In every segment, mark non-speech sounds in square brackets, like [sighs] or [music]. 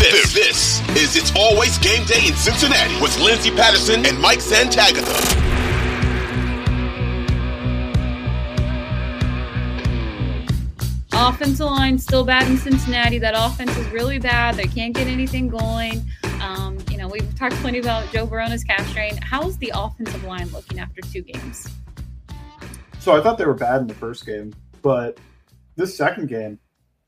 This, this is It's Always Game Day in Cincinnati with Lindsay Patterson and Mike Santagata. Offensive line still bad in Cincinnati. That offense is really bad. They can't get anything going. Um, you know, we've talked plenty about Joe Burrow's calf strain. How's the offensive line looking after two games? So I thought they were bad in the first game, but this second game,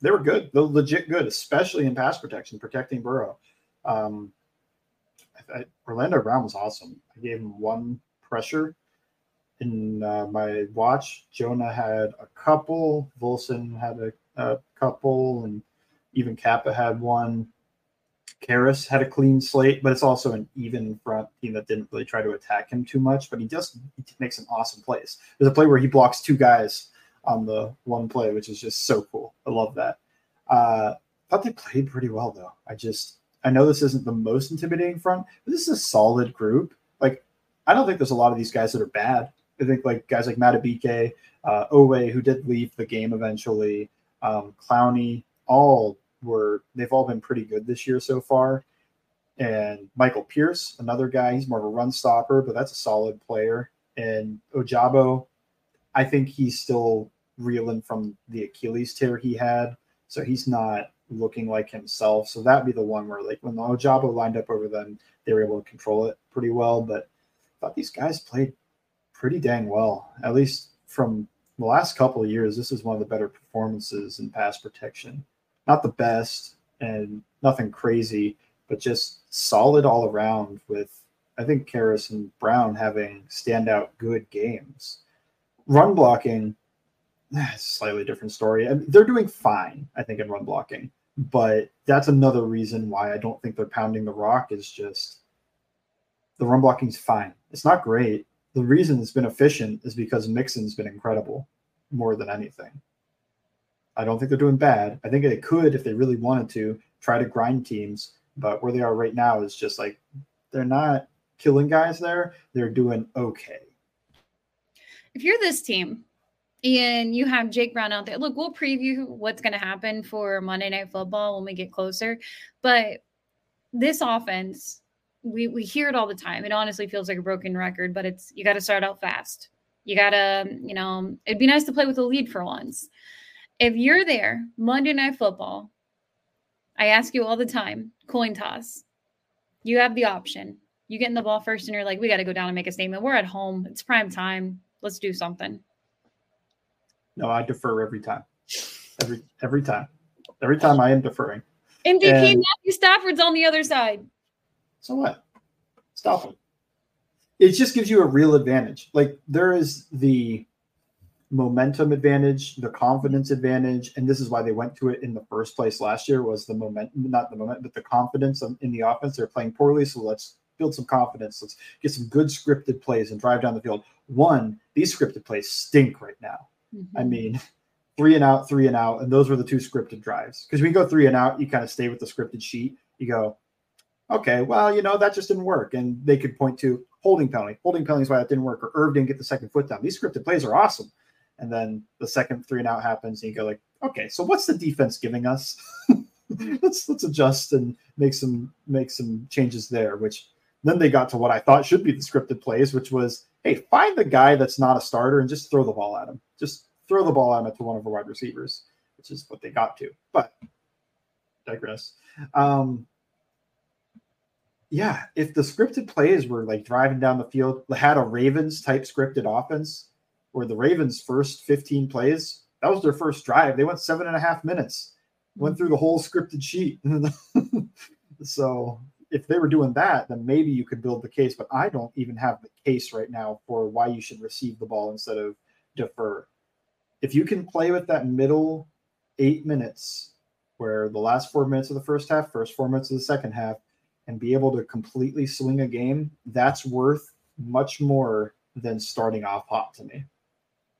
they were good. They're legit good, especially in pass protection, protecting Burrow. Um, I, I, Orlando Brown was awesome. I gave him one pressure in uh, my watch. Jonah had a couple. Volson had a, a couple, and even Cappa had one. Karras had a clean slate, but it's also an even front team that didn't really try to attack him too much. But he just he makes some awesome plays. There's a play where he blocks two guys on the one play, which is just so cool. I love that. Uh, thought they played pretty well though. I just I know this isn't the most intimidating front, but this is a solid group. Like I don't think there's a lot of these guys that are bad. I think like guys like Madubuike, uh, Oweh, who did leave the game eventually, um, Clowney, all were they've all been pretty good this year so far. And Michael Pierce, another guy, he's more of a run stopper, but that's a solid player. And Ojabo, I think he's still reeling from the Achilles tear he had, so he's not looking like himself. So that'd be the one where like when Ojabo lined up over them, they were able to control it pretty well. But I thought these guys played pretty dang well, at least from the last couple of years. This is one of the better performances in pass protection not the best and nothing crazy, but just solid all around with I think Karras and Brown having standout good games. Run blocking, [sighs] slightly different story. I mean, they're doing fine, I think, in run blocking, but that's another reason why I don't think they're pounding the rock. Is just the run blocking is fine. It's not great. The reason it's been efficient is because Mixon's been incredible more than anything. I don't think they're doing bad. I think they could, if they really wanted to, try to grind teams. But where they are right now is just like they're not killing guys there. They're doing okay. If you're this team and you have Jake Brown out there, look, we'll preview what's going to happen for Monday Night Football when we get closer. But this offense, we, we hear it all the time. It honestly feels like a broken record, but it's you got to start out fast. You got to, you know, it'd be nice to play with a lead for once if you're there Monday Night Football, I ask you all the time coin toss. You have the option. You get in the ball first and you're like, we got to go down and make a statement. We're at home. It's prime time. Let's do something. No, I defer every time. Every every time. Every time I am deferring. MVP and Matthew Stafford's on the other side. So what? Stop him. It just gives you a real advantage. Like there is the momentum advantage, the confidence advantage, and this is why they went to it in the first place last year was the momentum, not the moment, but the confidence in the offense. They're playing poorly, so let's build some confidence. Let's get some good scripted plays and drive down the field. One, these scripted plays stink right now. Mm-hmm. I mean, [laughs] three and out, three and out, and those were the two scripted drives. Because we go three and out, you kind of stay with the scripted sheet. You go, okay, well, you know, that just didn't work. And they could point to holding penalty. Holding penalty is why that didn't work, or Irv didn't get the second foot down. These scripted plays are awesome and then the second three and out happens, and you go like, okay, so what's the defense giving us? [laughs] let's let's adjust and make some make some changes there. Which then they got to what I thought should be the scripted plays, which was, hey, find the guy that's not a starter and just throw the ball at him. Just throw the ball at him to one of our wide receivers, which is what they got to. But digress. Um, yeah, if the scripted plays were like driving down the field, had a Ravens type scripted offense, where the Ravens' first 15 plays, that was their first drive. They went seven and a half minutes, went through the whole scripted sheet. [laughs] so if they were doing that, then maybe you could build the case. But I don't even have the case right now for why you should receive the ball instead of defer. If you can play with that middle eight minutes, where the last four minutes of the first half, first four minutes of the second half, and be able to completely swing a game, that's worth much more than starting off hot to me.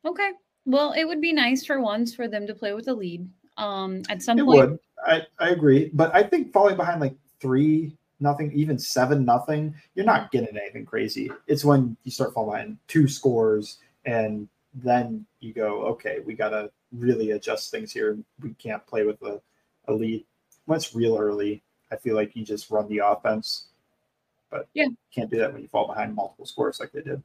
Okay. Well, it would be nice for once for them to play with a lead. Um, at some it point, would. I, I agree, but I think falling behind like three nothing, even seven nothing, you're not getting anything crazy. It's when you start falling behind two scores, and then you go, okay, we got to really adjust things here. We can't play with a, a lead. When it's real early, I feel like you just run the offense, but yeah, can't do that when you fall behind multiple scores like they did.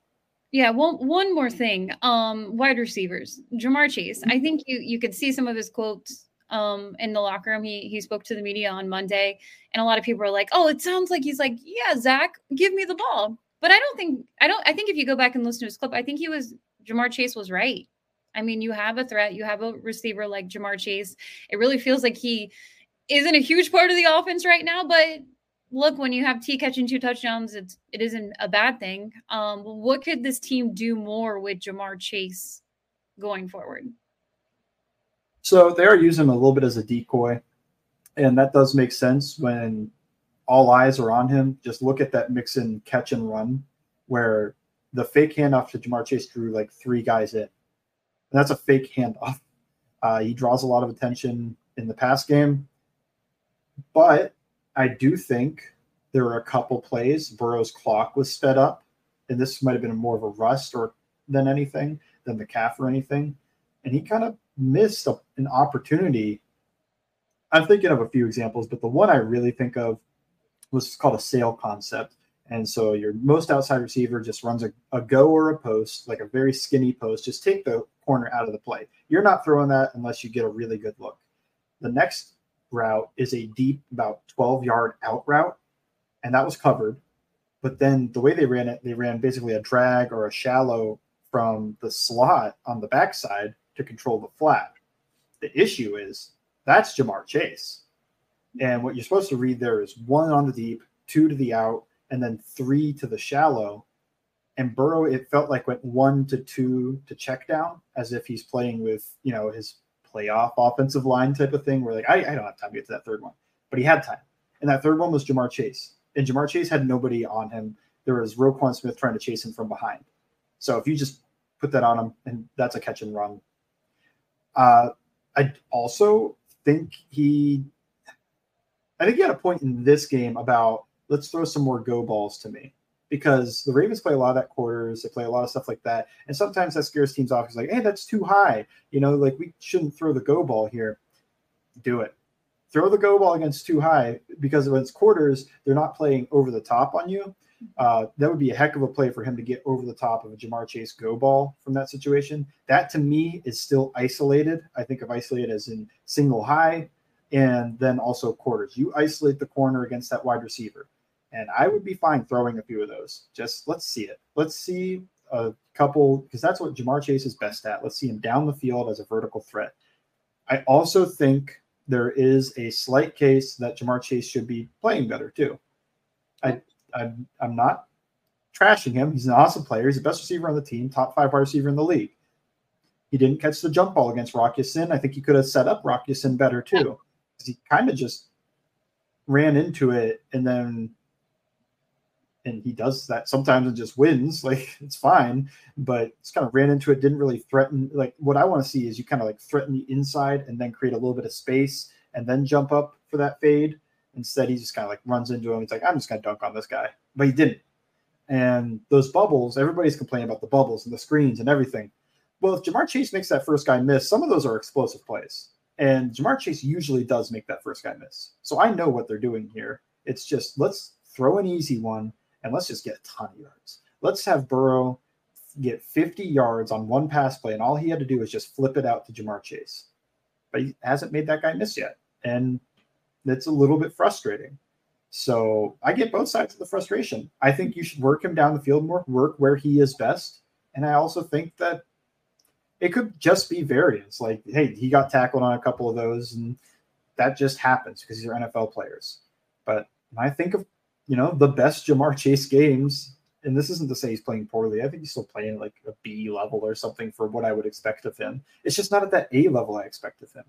Yeah, one one more thing. Um, wide receivers, Ja'Marr Chase. I think you you could see some of his quotes um in the locker room. He he spoke to the media on Monday, and a lot of people are like, "Oh, it sounds like he's like, yeah, Zac, give me the ball." But I don't think I don't. I think if you go back and listen to his clip, I think he was Ja'Marr Chase was right. I mean, you have a threat, you have a receiver like Ja'Marr Chase. It really feels like he isn't a huge part of the offense right now, but look, when you have T catching two touchdowns, it's it isn't a bad thing. Um, what could this team do more with Ja'Marr Chase going forward? So they are using him a little bit as a decoy, and that does make sense when all eyes are on him. Just look at that Mixon catch and run, where the fake handoff to Ja'Marr Chase drew like three guys in. And that's a fake handoff. Uh, he draws a lot of attention in the pass game, but I do think there were a couple plays. Burrow's clock was sped up, and this might have been more of a rust or than anything than the calf or anything. And he kind of missed a, an opportunity. I'm thinking of a few examples, but the one I really think of was called a sail concept. And so your most outside receiver just runs a, a go or a post, like a very skinny post. Just take the corner out of the play. You're not throwing that unless you get a really good look. The next route is a deep, about 12 yard out route, and that was covered. But then the way they ran it, they ran basically a drag or a shallow from the slot on the backside to control the flat. The issue is that's Ja'Marr Chase. And what you're supposed to read there is one on the deep, two to the out, and then three to the shallow. And Burrow, it felt like went one to two to check down as if he's playing with, you know, his playoff offensive line type of thing where like I, I don't have time to get to that third one. But he had time. And that third one was Ja'Marr Chase. And Ja'Marr Chase had nobody on him. There was Roquan Smith trying to chase him from behind. So if you just put that on him, and that's a catch and run. Uh, I also think he, I think he had a point in this game about let's throw some more go balls to me because the Ravens play a lot of that quarters. They play a lot of stuff like that. And sometimes that scares teams off. It's like, hey, that's two high. You know, like we shouldn't throw the go ball here. Do it. Throw the go ball against two high because when it's quarters, they're not playing over the top on you. Uh, that would be a heck of a play for him to get over the top of a Ja'Marr Chase go ball from that situation. That to me is still isolated. I think of isolated as in single high and then also quarters. You isolate the corner against that wide receiver and I would be fine throwing a few of those. Just let's see it. Let's see a couple because that's what Ja'Marr Chase is best at. Let's see him down the field as a vertical threat. I also think there is a slight case that Ja'Marr Chase should be playing better too. I, I I'm not trashing him. He's an awesome player. He's the best receiver on the team, top five wide receiver in the league. He didn't catch the jump ball against Rock Ya-Sin. I think he could have set up Rock Ya-Sin better too. He kind of just ran into it and then and he does that sometimes and just wins. [laughs] Like it's fine, but it's kind of ran into it. Didn't really threaten. Like what I want to see is you kind of like threaten the inside and then create a little bit of space and then jump up for that fade. Instead, he just kind of like runs into him. He's like, I'm just gonna dunk on this guy, but he didn't. And those bubbles, everybody's complaining about the bubbles and the screens and everything. Well, if Ja'Marr Chase makes that first guy miss, some of those are explosive plays. And Ja'Marr Chase usually does make that first guy miss. So I know what they're doing here. It's just let's throw an easy one and let's just get a ton of yards. Let's have Burrow get 50 yards on one pass play, and all he had to do was just flip it out to Ja'Marr Chase. But he hasn't made that guy miss yet. And that's a little bit frustrating. So I get both sides of the frustration. I think you should work him down the field more, work where he is best. And I also think that it could just be variance. Like, hey, he got tackled on a couple of those, and that just happens because these are NFL players. But when I think of you know, the best Ja'Marr Chase games. And this isn't to say he's playing poorly. I think he's still playing like a B level or something for what I would expect of him. It's just not at that A level I expect of him.